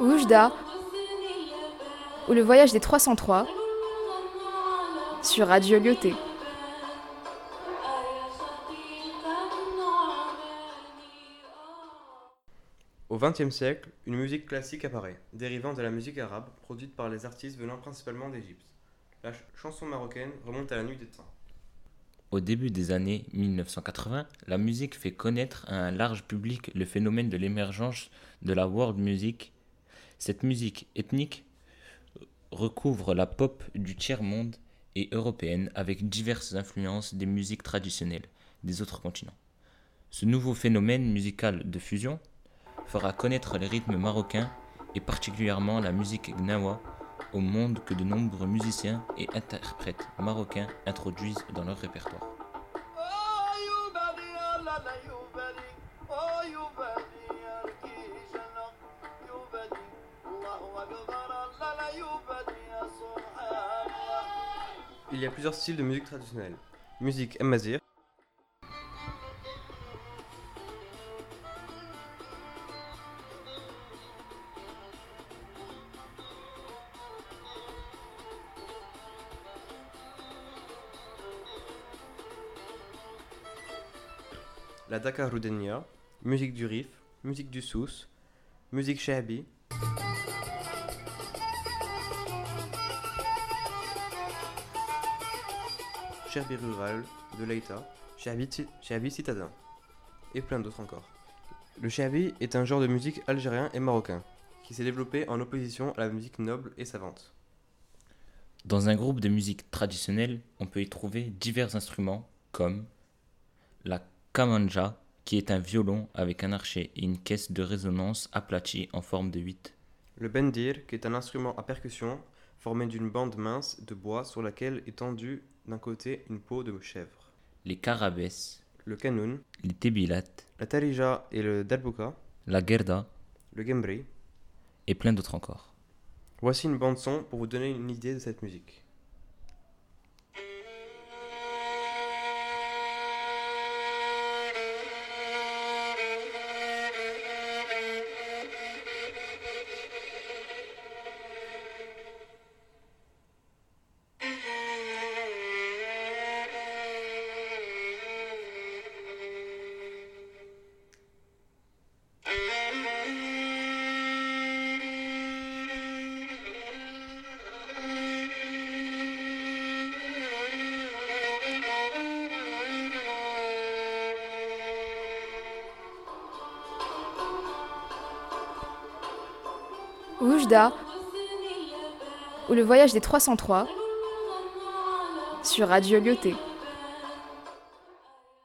Oujda ou le voyage des 303 sur Radio Lyoté. Au XXe siècle, une musique classique apparaît, dérivant de la musique arabe, produite par les artistes venant principalement d'Égypte. La ch- chanson marocaine remonte à la nuit des temps. Au début des années 1980, la musique fait connaître à un large public le phénomène de l'émergence de la world music. Cette musique ethnique recouvre la pop du tiers-monde et européenne avec diverses influences des musiques traditionnelles des autres continents. Ce nouveau phénomène musical de fusion fera connaître les rythmes marocains et particulièrement la musique gnawa au monde que de nombreux musiciens et interprètes marocains introduisent dans leur répertoire. Il y a plusieurs styles de musique traditionnelle. Musique amazir, la Dakar Roudenia, musique du Rif, musique du Souss, musique shahabi, Cherbi rural, de ci- Shahabi citadin, et plein d'autres encore. Le Shahabi est un genre de musique algérien et marocain, qui s'est développé en opposition à la musique noble et savante. Dans un groupe de musique traditionnelle, on peut y trouver divers instruments comme la kamanja, qui est un violon avec un archet et une caisse de résonance aplatie en forme de 8. Le bendir, qui est un instrument à percussion formé d'une bande mince de bois sur laquelle est tendue d'un côté une peau de chèvre. Les karabès, Le kanoun, les tebilat, la tarija et le dalbouka, la gerda le gembri. et plein d'autres encore. Voici une bande son pour vous donner une idée de cette musique. Oujda ou le voyage des 303 sur Radio Lyoté.